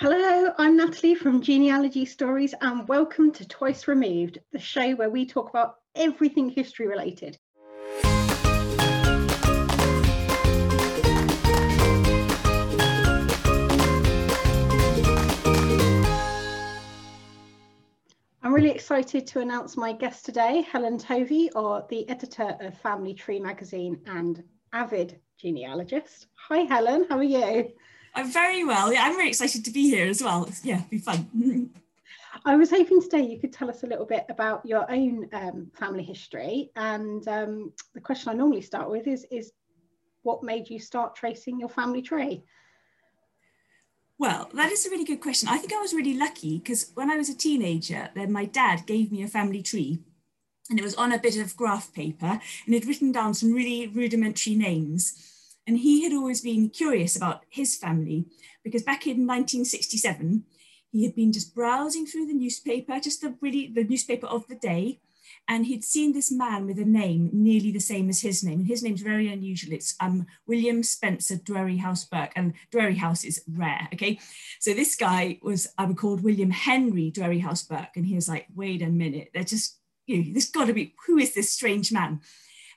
Hello, I'm Natalie from Genealogy Stories, and welcome to Twice Removed, the show where we talk about everything history related. I'm really excited to announce my guest today, Helen Tovey, or the editor of Family Tree magazine and avid genealogist. Hi, Helen, how are you? I'm very well. Yeah, I'm very excited to be here as well. It's, yeah, be fun. I was hoping today you could tell us a little bit about your own um, family history. And um, the question I normally start with is, is what made you start tracing your family tree? Well, that is a really good question. I think I was really lucky because when I was a teenager, then my dad gave me a family tree and it was on a bit of graph paper and he'd written down some really rudimentary names. And he had always been curious about his family because back in 1967, he had been just browsing through the newspaper, just the really the newspaper of the day, and he'd seen this man with a name nearly the same as his name. And his name's very unusual. It's um, William Spencer Dwerrihouse Burke, and Dwerrihouse is rare. Okay, so this guy was I um, called William Henry Dwerrihouse Burke, and he was like, wait a minute, they're just you know, there's got to be who is this strange man,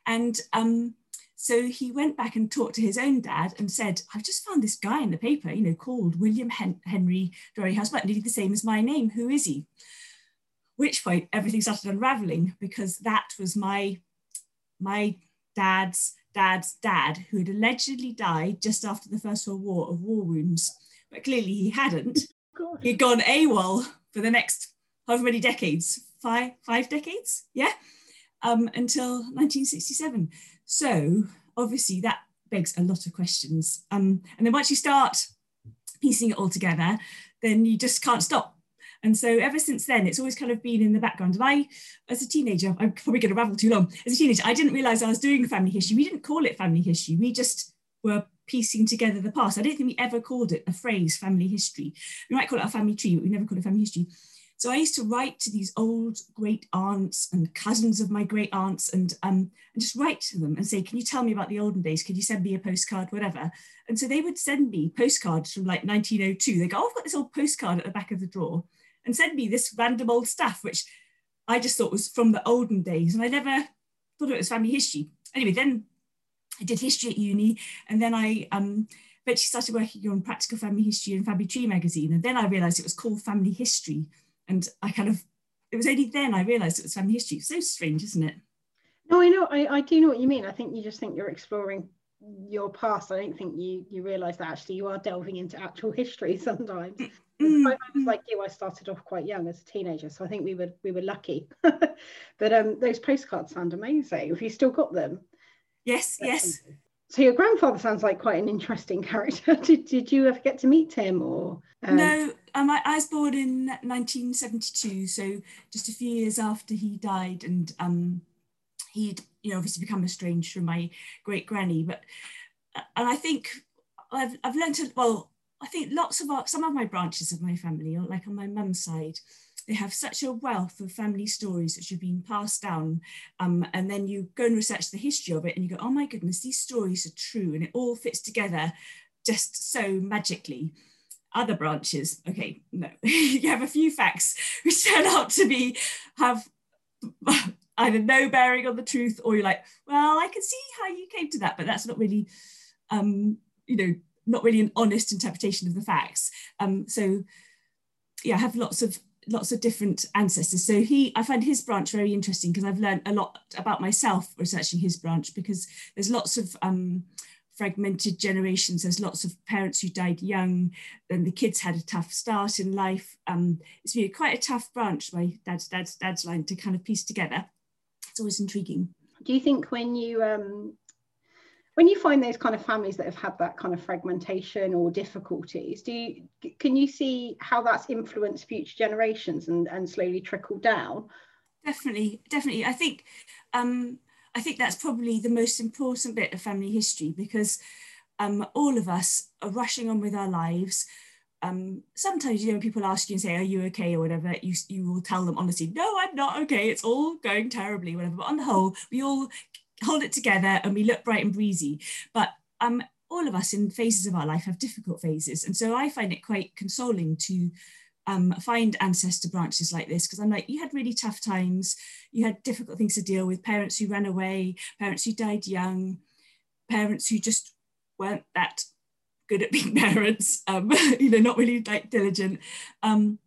and um, so he went back and talked to his own dad and said, I've just found this guy in the paper, you know, called William Hen- Henry Dwerrihouse Burke, nearly the same as my name. Who is he? Which point everything started unraveling because that was my my dad's dad's dad who had allegedly died just after the First World War of war wounds. But clearly he hadn't. Oh, He'd gone AWOL for the next however many decades, five, five decades, yeah, um, until 1967. So obviously that begs a lot of questions. Um, and then once you start piecing it all together, then you just can't stop. And so ever since then, it's always kind of been in the background. And I, as a teenager, I'm probably going to ravel too long. As a teenager, I didn't realize I was doing family history. We didn't call it family history. We just were piecing together the past. I don't think we ever called it a phrase, family history. We might call it a family tree, but we never called it family history. So I used to write to these old great aunts and cousins of my great aunts and, um, and just write to them and say, can you tell me about the olden days? Could you send me a postcard, whatever? And so they would send me postcards from like 1902. They go, oh, I've got this old postcard at the back of the drawer and send me this random old stuff, which I just thought was from the olden days. And I never thought it was family history. Anyway, then I did history at uni and then I um, eventually started working on practical family history and Family Tree magazine. And then I realized it was called Family History and I kind of, it was only then I realised it was family history. So strange, isn't it? No, I know, I, I do know what you mean. I think you just think you're exploring your past. I don't think you you realise that actually you are delving into actual history sometimes. Mm. I was like you, I started off quite young as a teenager, so I think we were we were lucky. but um, those postcards sound amazing. Have you still got them? Yes, yes. So your grandfather sounds like quite an interesting character. did, did you ever get to meet him or? Um... No, um, I, I, was born in 1972, so just a few years after he died, and um, he'd you know obviously become estranged from my great granny. But uh, and I think I've I've learned to well, I think lots of our, some of my branches of my family, like on my mum's side, they have such a wealth of family stories which have been passed down. Um, and then you go and research the history of it and you go, oh my goodness, these stories are true and it all fits together just so magically. Other branches, okay, no, you have a few facts which turn out to be have either no bearing on the truth or you're like, well, I can see how you came to that, but that's not really, um, you know, not really an honest interpretation of the facts. Um, so yeah, I have lots of lots of different ancestors. So he, I find his branch very interesting because I've learned a lot about myself researching his branch because there's lots of um, fragmented generations. There's lots of parents who died young and the kids had a tough start in life. Um, it's been quite a tough branch, my dad's dad's dad's line to kind of piece together. It's always intriguing. Do you think when you um, when you find those kind of families that have had that kind of fragmentation or difficulties do you can you see how that's influenced future generations and, and slowly trickled down definitely definitely i think um, i think that's probably the most important bit of family history because um, all of us are rushing on with our lives um, sometimes you know people ask you and say are you okay or whatever you, you will tell them honestly no i'm not okay it's all going terribly whatever but on the whole we all hold it together and we look bright and breezy. But um, all of us in phases of our life have difficult phases. And so I find it quite consoling to um, find ancestor branches like this because I'm like, you had really tough times, you had difficult things to deal with, parents who ran away, parents who died young, parents who just weren't that good at being parents, um, you know, not really like diligent. Um,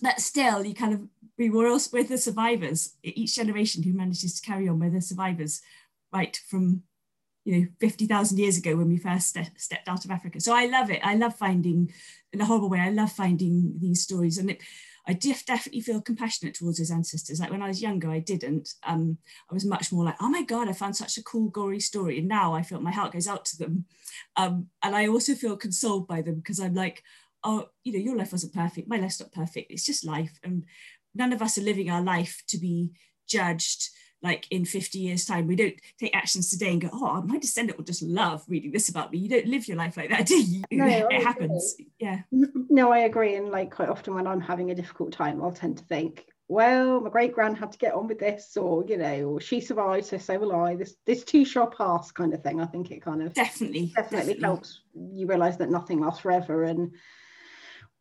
but still, you kind of we were also with the survivors. Each generation who manages to carry on, with the survivors, right from you know 50,000 years ago when we first ste- stepped out of Africa. So I love it. I love finding, in a horrible way, I love finding these stories. And it, I def- definitely feel compassionate towards his ancestors. Like when I was younger, I didn't. Um, I was much more like, oh my God, I found such a cool, gory story. And now I feel my heart goes out to them. Um, and I also feel consoled by them because I'm like, oh, you know, your life wasn't perfect. My life's not perfect. It's just life. And none of us are living our life to be judged like in 50 years time we don't take actions today and go oh my descendant will just love reading this about me. You don't live your life like that do you? No, it happens. Yeah. No i agree and like quite often when i'm having a difficult time i'll tend to think well my great grand had to get on with this or you know or she survived so so will i this this too shall pass kind of thing. I think it kind of definitely definitely, definitely. helps you realize that nothing lasts forever and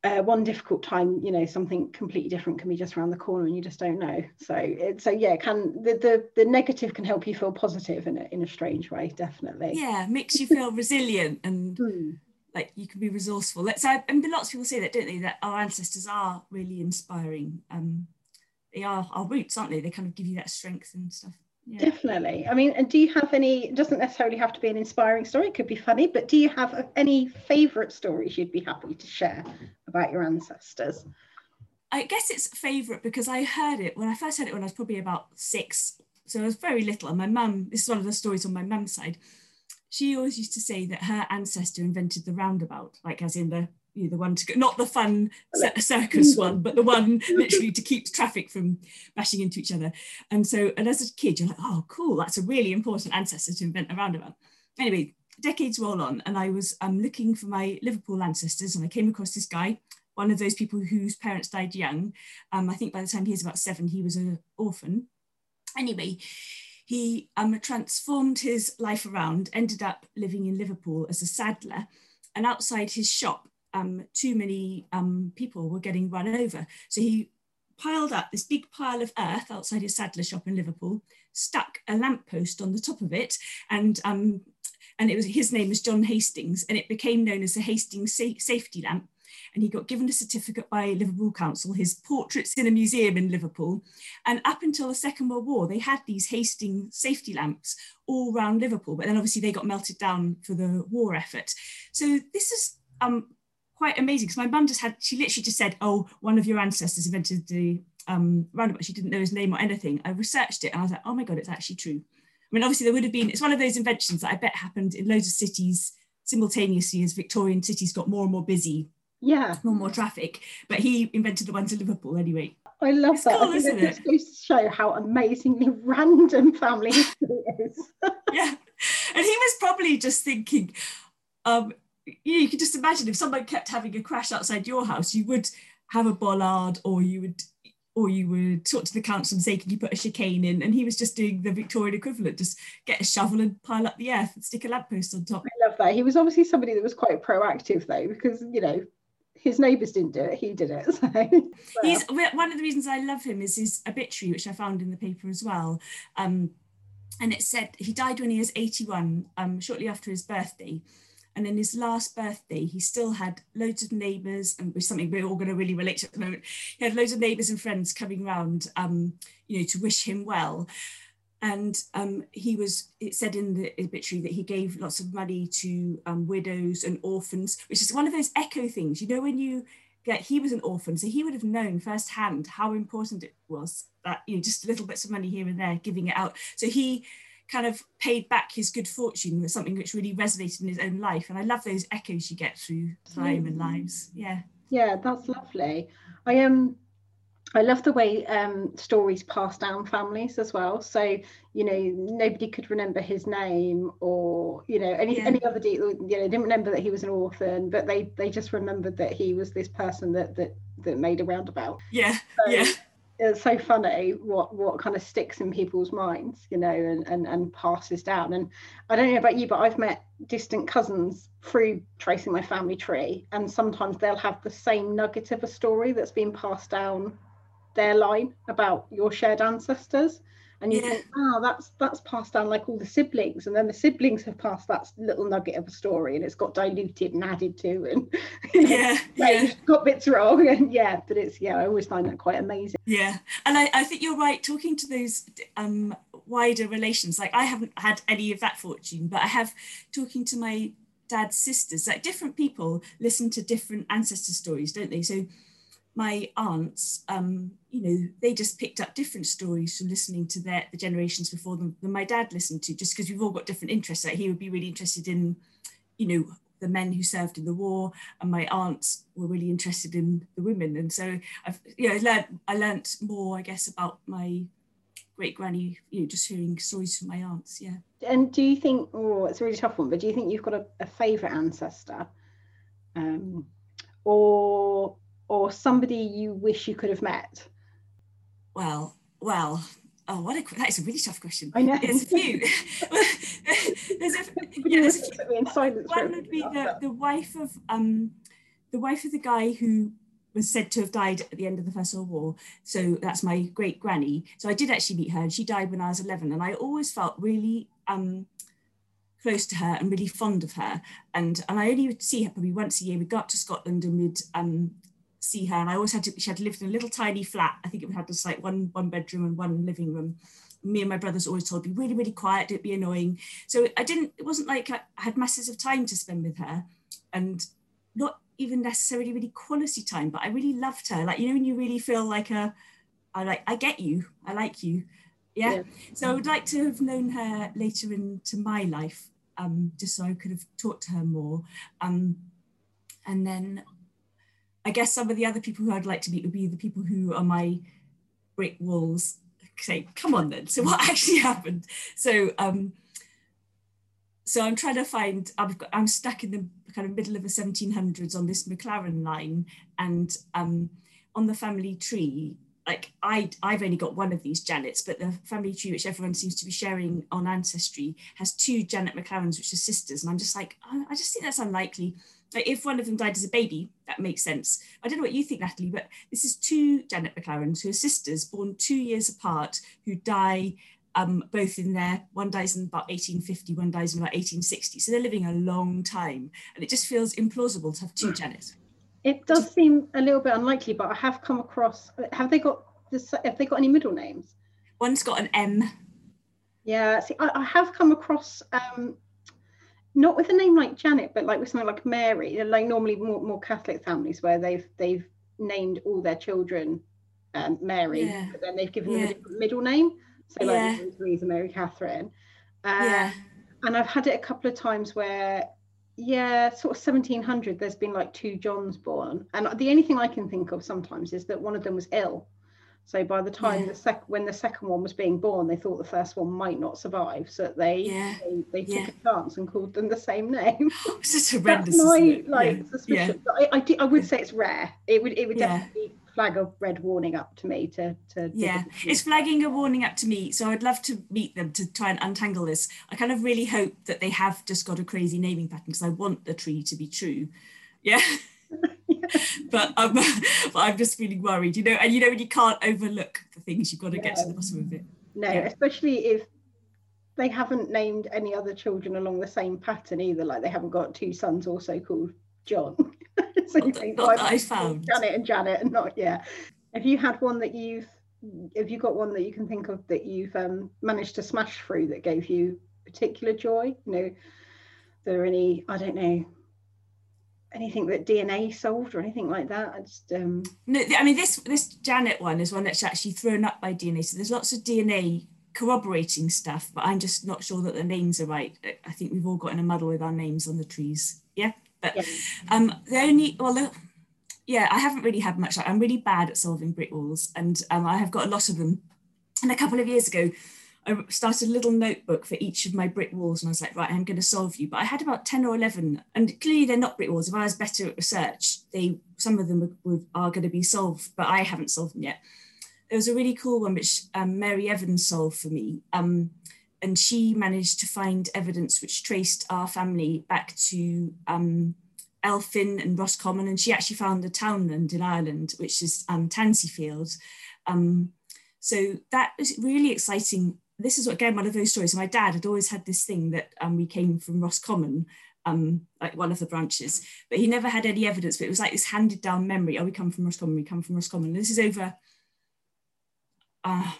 uh, one difficult time, you know, something completely different can be just around the corner and you just don't know. So it, so yeah, can the, the the negative can help you feel positive in a in a strange way, definitely. Yeah, makes you feel resilient and hmm. like you can be resourceful. Let's so and lots of people say that, don't they? That our ancestors are really inspiring. Um, they are our roots, aren't they? They kind of give you that strength and stuff. Yeah. Definitely. I mean, and do you have any? It doesn't necessarily have to be an inspiring story. It could be funny, but do you have any favourite stories you'd be happy to share about your ancestors? I guess it's favourite because I heard it when I first heard it when I was probably about six, so I was very little. And my mum, this is one of the stories on my mum's side. She always used to say that her ancestor invented the roundabout, like as in the you know, the one to go, not the fun circus one, but the one literally to keep traffic from bashing into each other. And so, and as a kid, you're like, oh, cool, that's a really important ancestor to invent a roundabout. Anyway, decades roll on, and I was um, looking for my Liverpool ancestors, and I came across this guy, one of those people whose parents died young. Um, I think by the time he was about seven, he was an orphan. Anyway, he um, transformed his life around, ended up living in Liverpool as a saddler. And outside his shop, um, too many um, people were getting run over. So he piled up this big pile of earth outside his saddler shop in Liverpool, stuck a lamppost on the top of it, and um, and it was his name was John Hastings, and it became known as the Hastings sa- safety lamp. And he got given a certificate by Liverpool Council. His portrait's in a museum in Liverpool. And up until the Second World War, they had these Hastings safety lamps all around Liverpool. But then obviously they got melted down for the war effort. So this is um, quite amazing because my mum just had she literally just said oh one of your ancestors invented the um, roundabout she didn't know his name or anything i researched it and i was like oh my god it's actually true i mean obviously there would have been it's one of those inventions that i bet happened in loads of cities simultaneously as victorian cities got more and more busy yeah more and more traffic but he invented the ones in liverpool anyway I love it's that. Cool, I think it just to show how amazingly random family history is. yeah. And he was probably just thinking, um, you could just imagine if someone kept having a crash outside your house, you would have a bollard or you would or you would talk to the council and say, can you put a chicane in? And he was just doing the Victorian equivalent, just get a shovel and pile up the earth and stick a lamppost on top. I love that. He was obviously somebody that was quite proactive though, because, you know, his neighbours didn't do it, he did it. So. He's one of the reasons I love him is his obituary, which I found in the paper as well. Um, and it said he died when he was 81, um, shortly after his birthday. And in his last birthday, he still had loads of neighbours, and with something we're all going to really relate to at the moment. He had loads of neighbours and friends coming round, um, you know, to wish him well. And um, he was, it said in the obituary that he gave lots of money to um, widows and orphans, which is one of those echo things. You know, when you get, he was an orphan, so he would have known firsthand how important it was that, you know, just little bits of money here and there, giving it out. So he, kind of paid back his good fortune with something which really resonated in his own life. And I love those echoes you get through time and lives. Yeah. Yeah, that's lovely. I am. Um, I love the way um, stories pass down families as well. So you know, nobody could remember his name or you know any yeah. any other de- you know didn't remember that he was an orphan, but they they just remembered that he was this person that that that made a roundabout. Yeah, so, yeah it's so funny what what kind of sticks in people's minds you know and, and and passes down. And i don't know about you but i've met distant cousins through tracing my family tree and sometimes they'll have the same nugget of a story that's been passed down their line about your shared ancestors and you yeah. think oh that's that's passed down like all the siblings and then the siblings have passed that little nugget of a story and it's got diluted and added to and yeah, yeah. got bits wrong and yeah but it's yeah i always find that quite amazing yeah and i, I think you're right talking to those um wider relations like i haven't had any of that fortune but i have talking to my dad's sisters like different people listen to different ancestor stories don't they so my aunts, um, you know, they just picked up different stories from listening to their, the generations before them than my dad listened to, just because we've all got different interests. Like he would be really interested in, you know, the men who served in the war, and my aunts were really interested in the women. And so I've, you know, I learned, I learned more, I guess, about my great granny, you know, just hearing stories from my aunts. Yeah. And do you think, oh, it's a really tough one, but do you think you've got a, a favourite ancestor? Um, or or somebody you wish you could have met? Well, well, oh, what a that is a really tough question. I know. There's a few. there's a, yeah, there's a few. One would be the, the wife of um the wife of the guy who was said to have died at the end of the First World War. So that's my great granny. So I did actually meet her, and she died when I was 11. And I always felt really um, close to her and really fond of her. And and I only would see her probably once a year. We'd go up to Scotland and we'd um, see her. And I always had to, she had to live in a little tiny flat. I think it had just like one, one bedroom and one living room. Me and my brothers always told me, really, really quiet, don't be annoying. So I didn't, it wasn't like I had masses of time to spend with her and not even necessarily really quality time, but I really loved her. Like, you know, when you really feel like a, I like, I get you, I like you. Yeah. yeah. So I would like to have known her later into my life, um, just so I could have talked to her more. Um, and then I guess some of the other people who I'd like to meet would be the people who are my brick walls. Say, come on then. So what actually happened? So um, so I'm trying to find. Got, I'm stuck in the kind of middle of the 1700s on this McLaren line, and um, on the family tree. Like I, I've only got one of these Janets, but the family tree, which everyone seems to be sharing on Ancestry, has two Janet McLarens, which are sisters. And I'm just like, I just think that's unlikely if one of them died as a baby, that makes sense. I don't know what you think, Natalie, but this is two Janet McLarens who are sisters born two years apart who die um, both in there. One dies in about 1850, one dies in about 1860. So they're living a long time. And it just feels implausible to have two Janets. It does seem a little bit unlikely, but I have come across, have they got this, have they got any middle names? One's got an M. Yeah, see, I, I have come across um, not with a name like Janet, but like with something like Mary, like normally more, more Catholic families where they've they've named all their children um, Mary, yeah. but then they've given yeah. them a different middle name. So like yeah. Mary Catherine. Uh, yeah. And I've had it a couple of times where, yeah, sort of 1700, there's been like two Johns born. And the only thing I can think of sometimes is that one of them was ill so by the time yeah. the sec when the second one was being born, they thought the first one might not survive, so they yeah. they, they took yeah. a chance and called them the same name. it's just horrendous. That's my like suspicion. I, I, I, would say it's rare. It would it would definitely flag a red warning up to me to to. Yeah, it's flagging a warning up to me. So I'd love to meet them to try and untangle this. I kind of really hope that they have just got a crazy naming pattern because I want the tree to be true. Yeah. but, um, but I'm just feeling worried, you know. And you know, when you can't overlook the things, you've got to no. get to the bottom of it. No, yeah. especially if they haven't named any other children along the same pattern either. Like they haven't got two sons also called John. so not, think, not I found Janet and Janet, and not yeah. Have you had one that you've? Have you got one that you can think of that you've um, managed to smash through that gave you particular joy? You know, there are any? I don't know anything that DNA solved or anything like that. I just um no, I mean this this Janet one is one that's actually thrown up by DNA. So there's lots of DNA corroborating stuff, but I'm just not sure that the names are right. I think we've all got in a muddle with our names on the trees. Yeah, but yeah. um the only well. The, yeah, I haven't really had much. I'm really bad at solving brick walls, and um, I have got a lot of them. And a couple of years ago, I started a little notebook for each of my brick walls, and I was like, right, I'm going to solve you. But I had about ten or eleven, and clearly they're not brick walls. If I was better at research, they some of them are, are going to be solved, but I haven't solved them yet. there was a really cool one which um, Mary Evans solved for me. Um, and she managed to find evidence which traced our family back to um, Elphin and Roscommon, and she actually found a townland in Ireland, which is um, Tansyfield. Um, so that was really exciting. This is what again one of those stories. My dad had always had this thing that um, we came from Roscommon, um, like one of the branches, but he never had any evidence. But it was like this handed down memory. Oh, we come from Roscommon. We come from Roscommon. And this is over uh,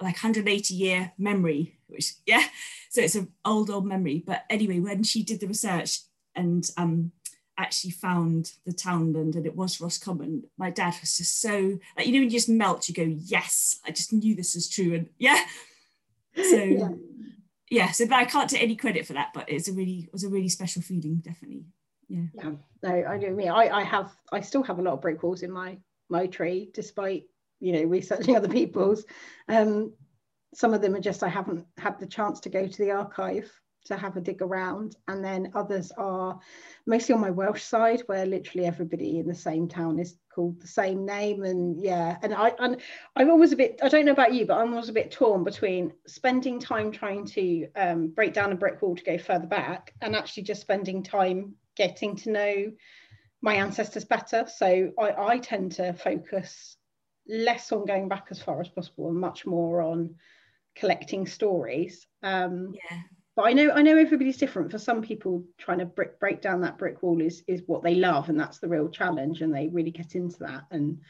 like 180 year memory, which yeah, so it's an old old memory. But anyway, when she did the research and um, actually found the townland and it was Roscommon, my dad was just so like you know when you just melt, you go yes, I just knew this was true, and yeah. So yeah, yeah so but I can't take any credit for that, but it's a really it was a really special feeling, definitely. Yeah. Yeah. No, I know me. I, I have I still have a lot of brick walls in my my tree, despite you know researching other people's um some of them are just i haven't had the chance to go to the archive to have a dig around and then others are mostly on my welsh side where literally everybody in the same town is called the same name and yeah and i and i'm always a bit i don't know about you but i'm always a bit torn between spending time trying to um, break down a brick wall to go further back and actually just spending time getting to know my ancestors better so i, I tend to focus less on going back as far as possible and much more on collecting stories. Um, yeah. But I know I know everybody's different. For some people, trying to break break down that brick wall is is what they love, and that's the real challenge, and they really get into that. And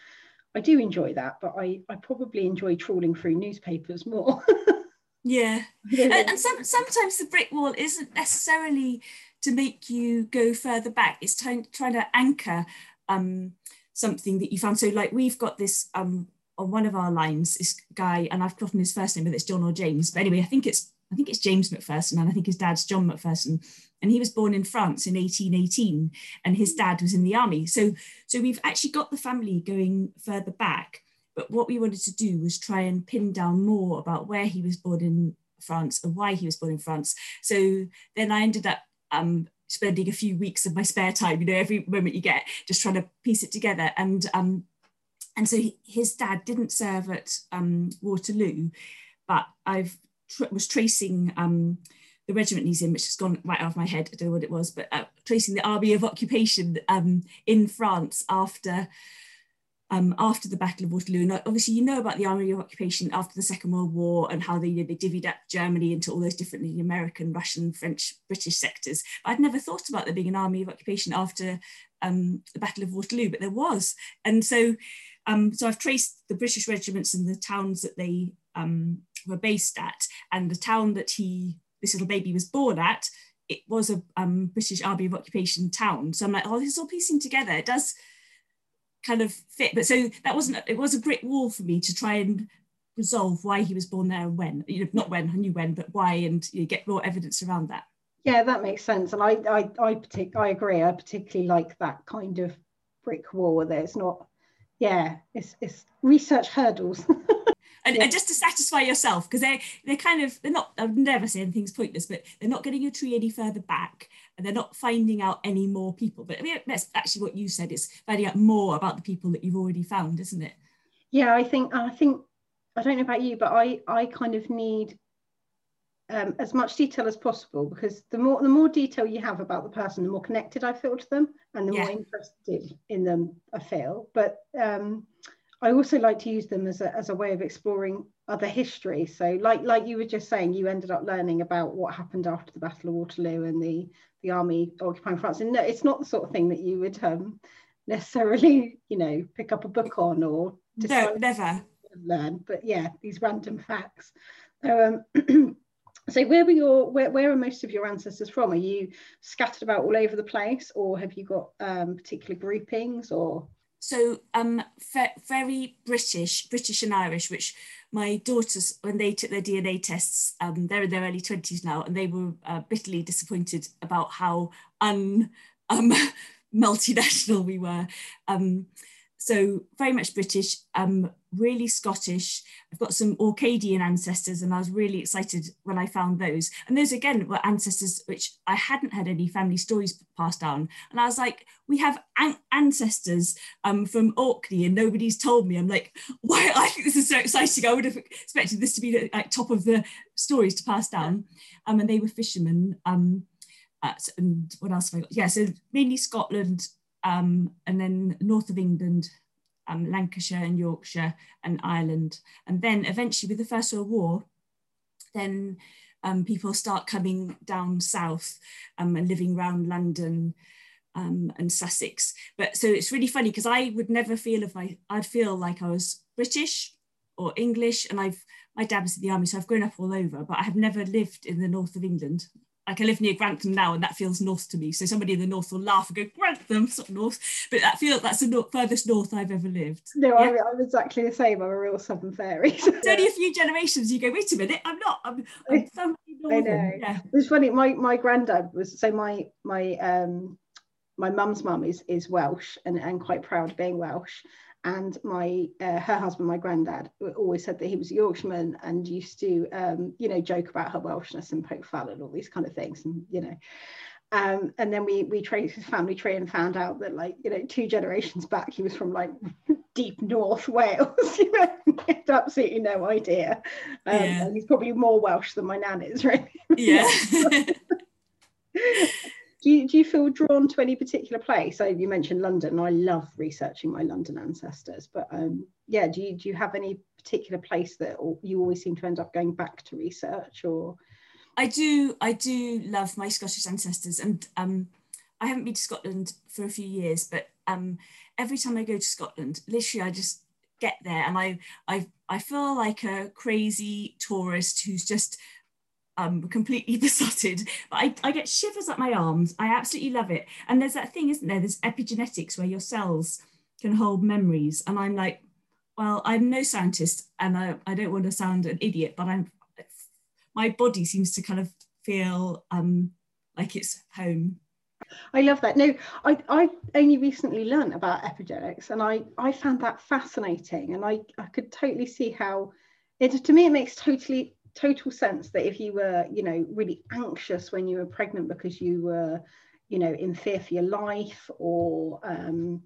I do enjoy that, but I I probably enjoy trawling through newspapers more. yeah, and, and some, sometimes the brick wall isn't necessarily to make you go further back. It's trying trying to anchor um, something that you found. So like we've got this um, on one of our lines, this guy, and I've forgotten his first name, but it's John or James. But anyway, I think it's I think it's James McPherson, and I think his dad's John McPherson. and he was born in France in 1818, and his dad was in the army. So so we've actually got the family going further back. But what we wanted to do was try and pin down more about where he was born in France and why he was born in France. So then I ended up um, spending a few weeks of my spare time, you know, every moment you get, just trying to piece it together. And um, and so he, his dad didn't serve at um, Waterloo, but I've was tracing um, the regiment in, which has gone right out of my head. I don't know what it was, but uh, tracing the army of occupation um, in France after um, after the Battle of Waterloo. And obviously, you know about the Army of Occupation after the Second World War and how they, you know, they divvied up Germany into all those different American, Russian, French, British sectors. But I'd never thought about there being an Army of Occupation after um, the Battle of Waterloo, but there was. And so, um, so I've traced the British regiments and the towns that they um, were based at, and the town that he, this little baby, was born at. It was a um, British Army of Occupation town. So I'm like, oh, this is all piecing together. It does kind of fit. But so that wasn't, it was a brick wall for me to try and resolve why he was born there and when, you know, not when, I knew when, but why, and you know, get more evidence around that. Yeah, that makes sense. And I, I, I, partic- I agree. I particularly like that kind of brick wall where there's not, yeah, it's, it's research hurdles. and, yeah. and, just to satisfy yourself because they they're kind of they're not i would never say anything's pointless but they're not getting your tree any further back and they're not finding out any more people but I mean, that's actually what you said it's finding out more about the people that you've already found isn't it yeah i think i think i don't know about you but i i kind of need um, as much detail as possible because the more the more detail you have about the person the more connected i feel to them and the yeah. more interested in them i feel but um, I also like to use them as a, as a way of exploring other history. So like like you were just saying, you ended up learning about what happened after the Battle of Waterloo and the, the army occupying France. And no, it's not the sort of thing that you would um, necessarily, you know, pick up a book on or no, never learn. But yeah, these random facts. So, um, so where were your where, where are most of your ancestors from? Are you scattered about all over the place, or have you got um, particular groupings or? So um, very British, British and Irish, which my daughters, when they took their DNA tests, um, they're in their early 20s now, and they were uh, bitterly disappointed about how un, um, multinational we were. Um, so very much British, um, really Scottish. I've got some Orcadian ancestors, and I was really excited when I found those. And those again were ancestors which I hadn't had any family stories passed down. And I was like, we have an- ancestors um, from Orkney, and nobody's told me. I'm like, why? I think this is so exciting. I would have expected this to be the, like top of the stories to pass down. Um, and they were fishermen. Um, uh, and what else have I got? Yeah, so mainly Scotland, um, and then north of England, um, Lancashire and Yorkshire and Ireland. And then eventually with the First World War, then um, people start coming down south um, and living around London um, and Sussex. But so it's really funny because I would never feel if I, I'd feel like I was British or English and I've, my dad was in the army, so I've grown up all over, but I have never lived in the north of England like I live near Grantham now, and that feels north to me. So somebody in the north will laugh and go Grantham, sort of north, but that feels that's the north, furthest north I've ever lived. No, yeah. I'm, I'm, exactly the same. I'm a real southern fairy. it's only a few generations. You go, wait a minute, I'm not. I'm, I'm so I know. Yeah. It's funny. My my granddad was so my my um my mum's mum is is Welsh and and quite proud of being Welsh, and my uh, her husband, my granddad, always said that he was a Yorkshireman and used to, um, you know, joke about her Welshness and poke fun and all these kind of things, and you know. Um, and then we we traced his family tree and found out that like you know two generations back he was from like deep North Wales. you know, had absolutely no idea. Um, yeah. And he's probably more Welsh than my nan is, right? Yeah. do you, do you feel drawn to any particular place? So you mentioned London. I love researching my London ancestors, but um, yeah, do you do you have any particular place that you always seem to end up going back to research or? I do. I do love my Scottish ancestors, and um, I haven't been to Scotland for a few years, but um, every time I go to Scotland, literally, I just get there and I I I feel like a crazy tourist who's just um, completely besotted. But I, I get shivers up my arms. I absolutely love it. And there's that thing, isn't there? There's epigenetics where your cells can hold memories. And I'm like, well, I'm no scientist and I, I don't want to sound an idiot, but I'm my body seems to kind of feel um, like it's home. I love that. No, I, I only recently learned about epigenetics and I, I found that fascinating and I, I could totally see how it to me it makes totally total sense that if you were, you know, really anxious when you were pregnant because you were, you know, in fear for your life or, um,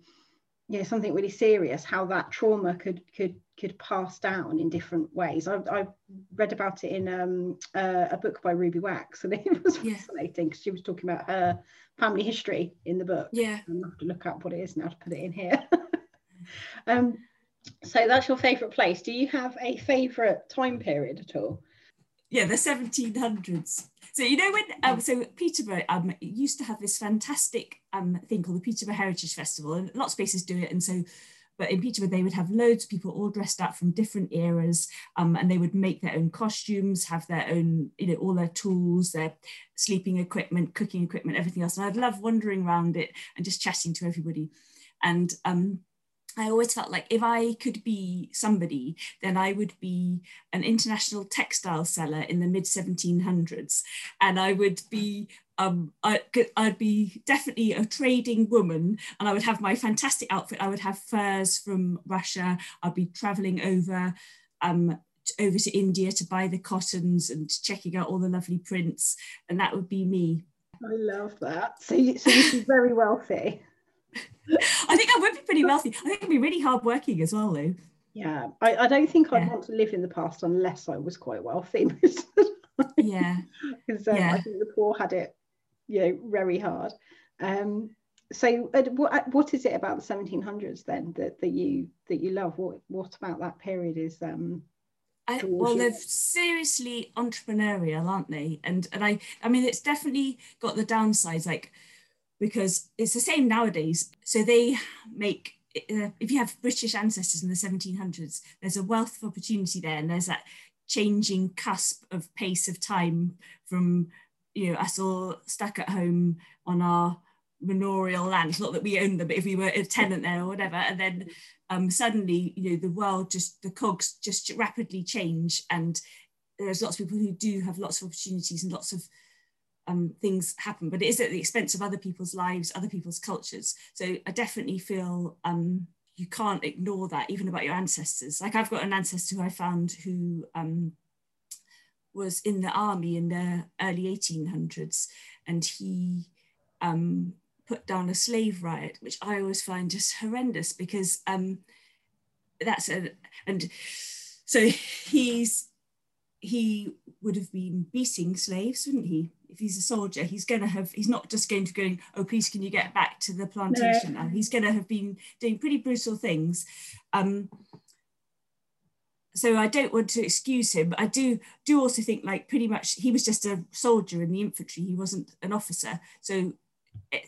you know, something really serious, how that trauma could could could pass down in different ways. I've, I've read about it in um, uh, a book by Ruby Wax, and it was yeah. fascinating because she was talking about her family history in the book. Yeah, I'm have to look up what it is now to put it in here. um, so that's your favourite place. Do you have a favourite time period at all? Yeah, the 1700s. So you know when um, so Peterborough um, used to have this fantastic um, thing called the Peterborough Heritage Festival, and lots of places do it. And so, but in Peterborough they would have loads of people all dressed up from different eras, um, and they would make their own costumes, have their own you know all their tools, their sleeping equipment, cooking equipment, everything else. And I'd love wandering around it and just chatting to everybody. And um, I always felt like if I could be somebody, then I would be an international textile seller in the mid 1700s, and I would be um, I, would be definitely a trading woman, and I would have my fantastic outfit. I would have furs from Russia. I'd be traveling over. Um, over to India to buy the cottons and checking out all the lovely prints, and that would be me. I love that. So, you, so you'd be very wealthy. I think I would be pretty wealthy. I think I'd be really hardworking as well, though. Yeah, I, I don't think I'd yeah. want to live in the past unless I was quite wealthy. yeah, because um, yeah. I think the poor had it, you know, very hard. Um, so, uh, what uh, what is it about the 1700s then that, that you that you love? What what about that period is um I, well, they're seriously entrepreneurial, aren't they? And and I, I mean, it's definitely got the downsides. Like because it's the same nowadays. So they make, uh, if you have British ancestors in the 1700s, there's a wealth of opportunity there, and there's that changing cusp of pace of time from you know us all stuck at home on our manorial land not that we own them but if we were a tenant there or whatever and then um, suddenly you know the world just the cogs just rapidly change and there's lots of people who do have lots of opportunities and lots of um, things happen, but it is at the expense of other people's lives, other people's cultures. So I definitely feel um, you can't ignore that even about your ancestors. Like I've got an ancestor who I found who um, was in the army in the early 1800s and he um, put down a slave riot, which I always find just horrendous because um, that's a, and so he's, he would have been beating slaves, wouldn't he? If he's a soldier, he's going to have, he's not just going to go, oh, please, can you get back to the plantation no. now? He's going to have been doing pretty brutal things. Um, so I don't want to excuse him. I do do also think like pretty much he was just a soldier in the infantry. He wasn't an officer. So it,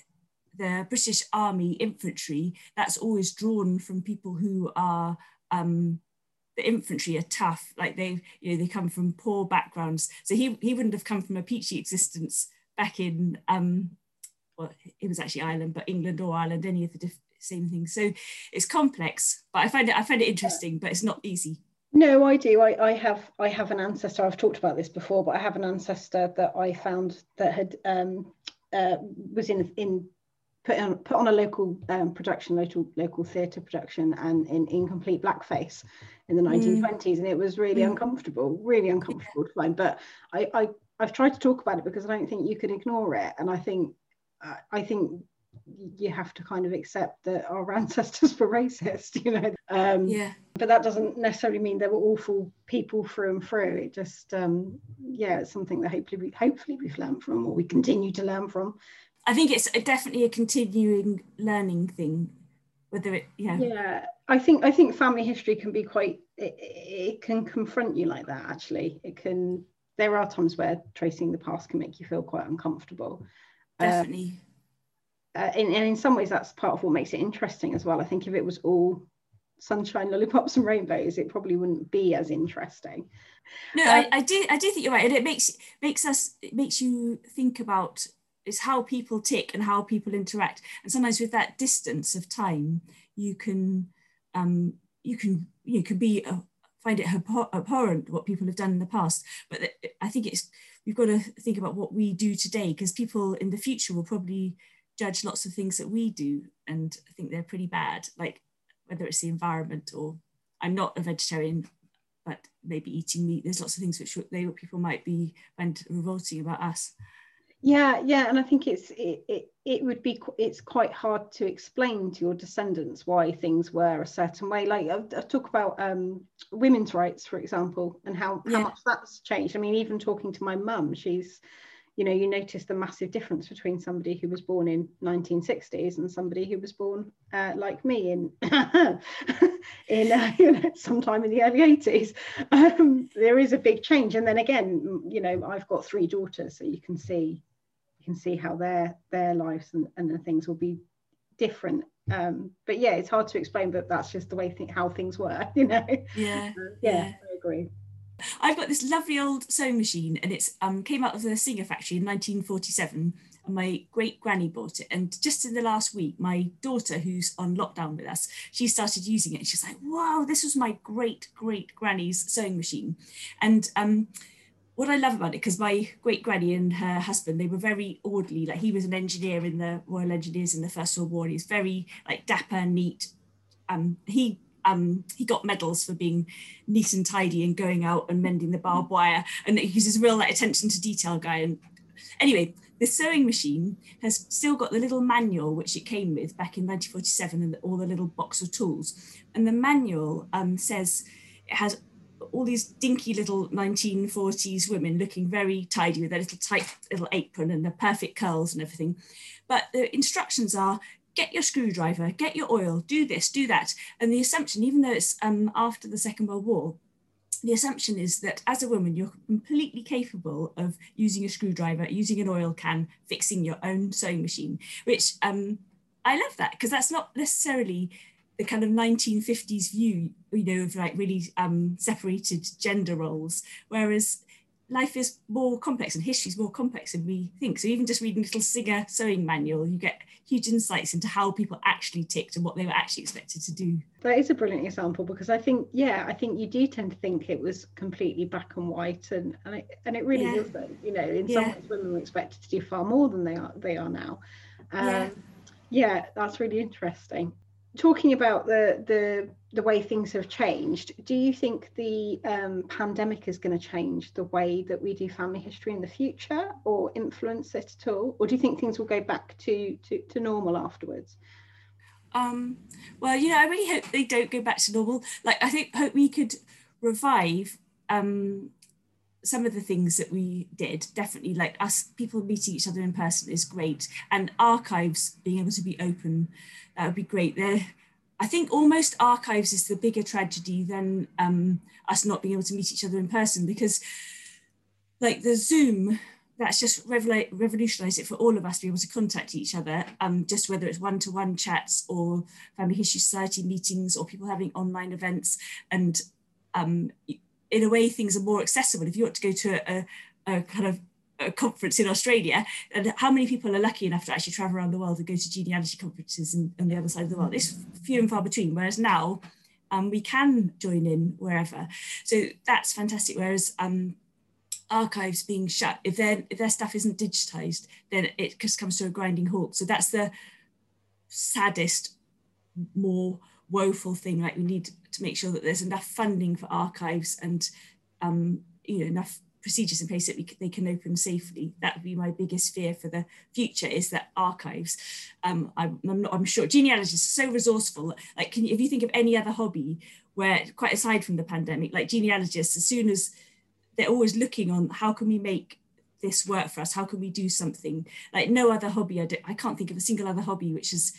the British Army infantry, that's always drawn from people who are um, the infantry are tough. Like they, you know, they come from poor backgrounds. So he he wouldn't have come from a peachy existence back in um, well, it was actually Ireland, but England or Ireland, any of the diff- same things. So it's complex, but I find it I find it interesting, but it's not easy. No, I do. I, I have I have an ancestor. I've talked about this before, but I have an ancestor that I found that had um, uh, was in in put on put on a local um, production, local local theatre production, and in incomplete blackface in the 1920s, mm. and it was really mm. uncomfortable, really uncomfortable to find. But I, I I've tried to talk about it because I don't think you can ignore it, and I think uh, I think you have to kind of accept that our ancestors were racist, you know. Um, yeah. But that doesn't necessarily mean they were awful people through and through. It just, um, yeah, it's something that hopefully we hopefully we've learned from, or we continue to learn from. I think it's definitely a continuing learning thing. Whether it, yeah, yeah, I think I think family history can be quite. It, it can confront you like that. Actually, it can. There are times where tracing the past can make you feel quite uncomfortable. Definitely. Uh, uh, and, and in some ways, that's part of what makes it interesting as well. I think if it was all sunshine, lollipops, and rainbows, it probably wouldn't be as interesting. No, I, I do. I do think you're right, and it makes makes us it makes you think about it's how people tick and how people interact. And sometimes with that distance of time you can um, you can you can be uh, find it abhorrent what people have done in the past. But i think it's we've got to think about what we do today because people in the future will probably judge lots of things that we do and i think they're pretty bad. Like whether it's the environment or i'm not a vegetarian but maybe eating meat there's lots of things which they people might be find revolting about us yeah yeah and i think it's it, it it would be it's quite hard to explain to your descendants why things were a certain way. Like i, I talk about um, women's rights for example and how, yeah. how much that's changed. I mean even talking to my mum she's you know you notice the massive difference between somebody who was born in 1960s and somebody who was born uh, like me in in uh, you know sometime in the early 80s um, there is a big change. And then again you know i've got three daughters so you can see you can see how their their lives and, and the things will be different. Um, but yeah it's hard to explain but that's just the way th- how things were you know? Yeah uh, yeah, yeah. I agree. I've got this lovely old sewing machine and it's um, came out of the Singer factory in 1947 and my great granny bought it. And just in the last week my daughter who's on lockdown with us she started using it. And she's like wow this was my great great granny's sewing machine. And um, what I love about it, because my great granny and her husband, they were very orderly. Like he was an engineer in the Royal Engineers in the First World War. He's very like dapper, and neat. Um, he um, he got medals for being neat and tidy and going out and mending the barbed wire. And he's this real like attention to detail guy. And anyway, the sewing machine has still got the little manual which it came with back in 1947 and all the little box of tools. And the manual um, says it has all these dinky little 1940s women looking very tidy with their little tight little apron and their perfect curls and everything. But the instructions are get your screwdriver, get your oil, do this, do that. And the assumption, even though it's um, after the Second World War, the assumption is that as a woman, you're completely capable of using a screwdriver, using an oil can, fixing your own sewing machine, which um, I love that because that's not necessarily the kind of 1950s view, you know, of like really um, separated gender roles, whereas life is more complex and history is more complex than we think. So even just reading a little Singer sewing manual, you get huge insights into how people actually ticked and what they were actually expected to do. That is a brilliant example because I think, yeah, I think you do tend to think it was completely black and white, and and it, and it really yeah. isn't. You know, in some yeah. ways, women were expected to do far more than they are they are now. Um, yeah. yeah, that's really interesting. Talking about the the the way things have changed, do you think the um, pandemic is going to change the way that we do family history in the future, or influence it at all, or do you think things will go back to to, to normal afterwards? Um, well, you know, I really hope they don't go back to normal. Like, I think hope we could revive um, some of the things that we did. Definitely, like us people meeting each other in person is great, and archives being able to be open, that would be great. There, I think almost archives is the bigger tragedy than um, us not being able to meet each other in person because, like the Zoom that's just revolutionized it for all of us to be able to contact each other, um, just whether it's one-to-one chats or Family History Society meetings or people having online events. And um, in a way, things are more accessible. If you want to go to a, a kind of conference in Australia, and how many people are lucky enough to actually travel around the world and go to genealogy conferences in, on the other side of the world? It's few and far between. Whereas now, um, we can join in wherever. So that's fantastic. Whereas um, archives being shut, if their if their stuff isn't digitized, then it just comes to a grinding halt. So that's the saddest, more woeful thing. Like we need to make sure that there's enough funding for archives and um, you know enough procedures in place that we, they can open safely. That would be my biggest fear for the future is that archives. Um, I'm, I'm, not, I'm sure genealogists are so resourceful. Like, can you, if you think of any other hobby where, quite aside from the pandemic, like genealogists, as soon as they're always looking on how can we make this work for us? How can we do something? Like no other hobby, I, I can't think of a single other hobby which has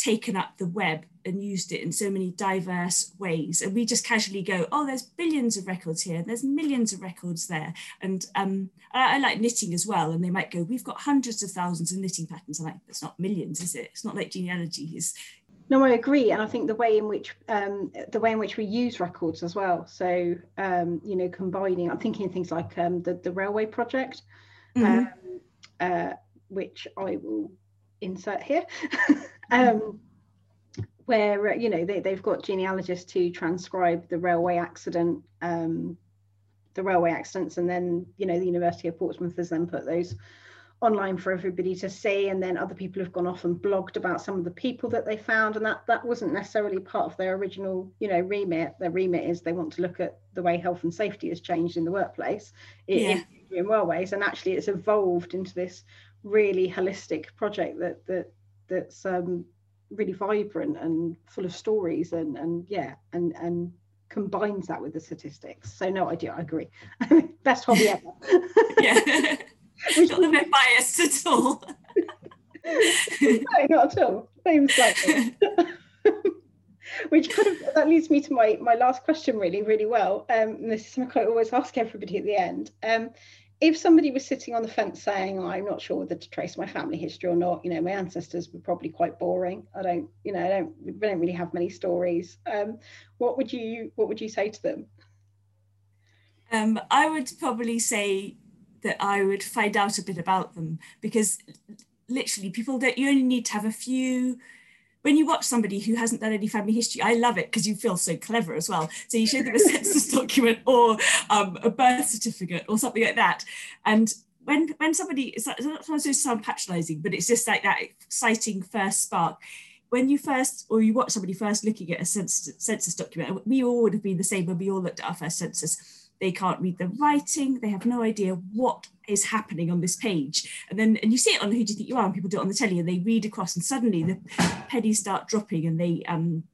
taken up the web and used it in so many diverse ways. And we just casually go, oh, there's billions of records here, there's millions of records there. And um, I, I, like knitting as well. And they might go, we've got hundreds of thousands of knitting patterns. I'm like, that's not millions, is it? It's not like genealogy is no, I agree, and I think the way in which um, the way in which we use records as well. So um, you know, combining. I'm thinking of things like um, the the railway project, mm-hmm. Um, uh, which I will insert here, um, where you know they they've got genealogists to transcribe the railway accident. Um, the railway accidents and then you know the university of portsmouth has then put those online for everybody to see and then other people have gone off and blogged about some of the people that they found and that that wasn't necessarily part of their original you know remit their remit is they want to look at the way health and safety has changed in the workplace in, yeah. in railways and actually it's evolved into this really holistic project that that that's um, really vibrant and full of stories and and yeah and and combines that with the statistics so no idea i agree best hobby ever yeah Which not a bit biased at all. no, not at all. Same slightly. Which kind of that leads me to my my last question really, really well. Um, this is something I always ask everybody at the end. Um, if somebody was sitting on the fence saying, oh, I'm not sure whether to trace my family history or not, you know, my ancestors were probably quite boring. I don't, you know, I don't, we don't really have many stories. Um, what would you, what would you say to them? Um, I would probably say that I would find out a bit about them because literally people that you only need to have a few when you watch somebody who hasn't done any family history, I love it because you feel so clever as well. So you show them a census document or um, a birth certificate or something like that. And when when somebody, sometimes it sound patronising, but it's just like that exciting first spark. When you first, or you watch somebody first looking at a census, census document, we all would have been the same when we all looked at our first census they can't read the writing, they have no idea what is happening on this page. And then and you see it on Who Do You Think You Are? And people do it on the telly and they read across and suddenly the pennies start dropping and they um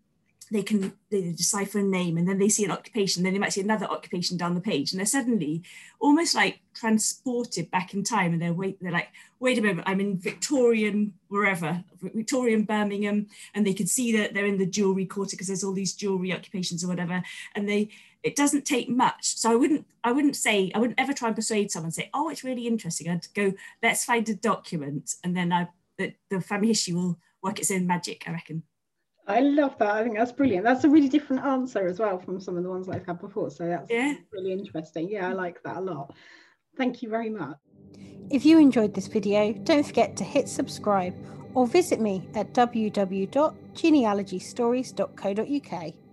they can they decipher a name and then they see an occupation, then they might see another occupation down the page, and they're suddenly almost like transported back in time. And they're wait, they're like, wait a moment, I'm in Victorian wherever, Victorian Birmingham, and they can see that they're in the jewelry quarter because there's all these jewelry occupations or whatever, and they it doesn't take much. So I wouldn't, I wouldn't say, I wouldn't ever try and persuade someone say, oh, it's really interesting. I'd go, let's find a document, and then I, the, the family history will work its own magic. I reckon. I love that. I think that's brilliant. That's a really different answer as well from some of the ones I've had before. So that's yeah. really interesting. Yeah, I like that a lot. Thank you very much. If you enjoyed this video, don't forget to hit subscribe or visit me at www.genealogystories.co.uk.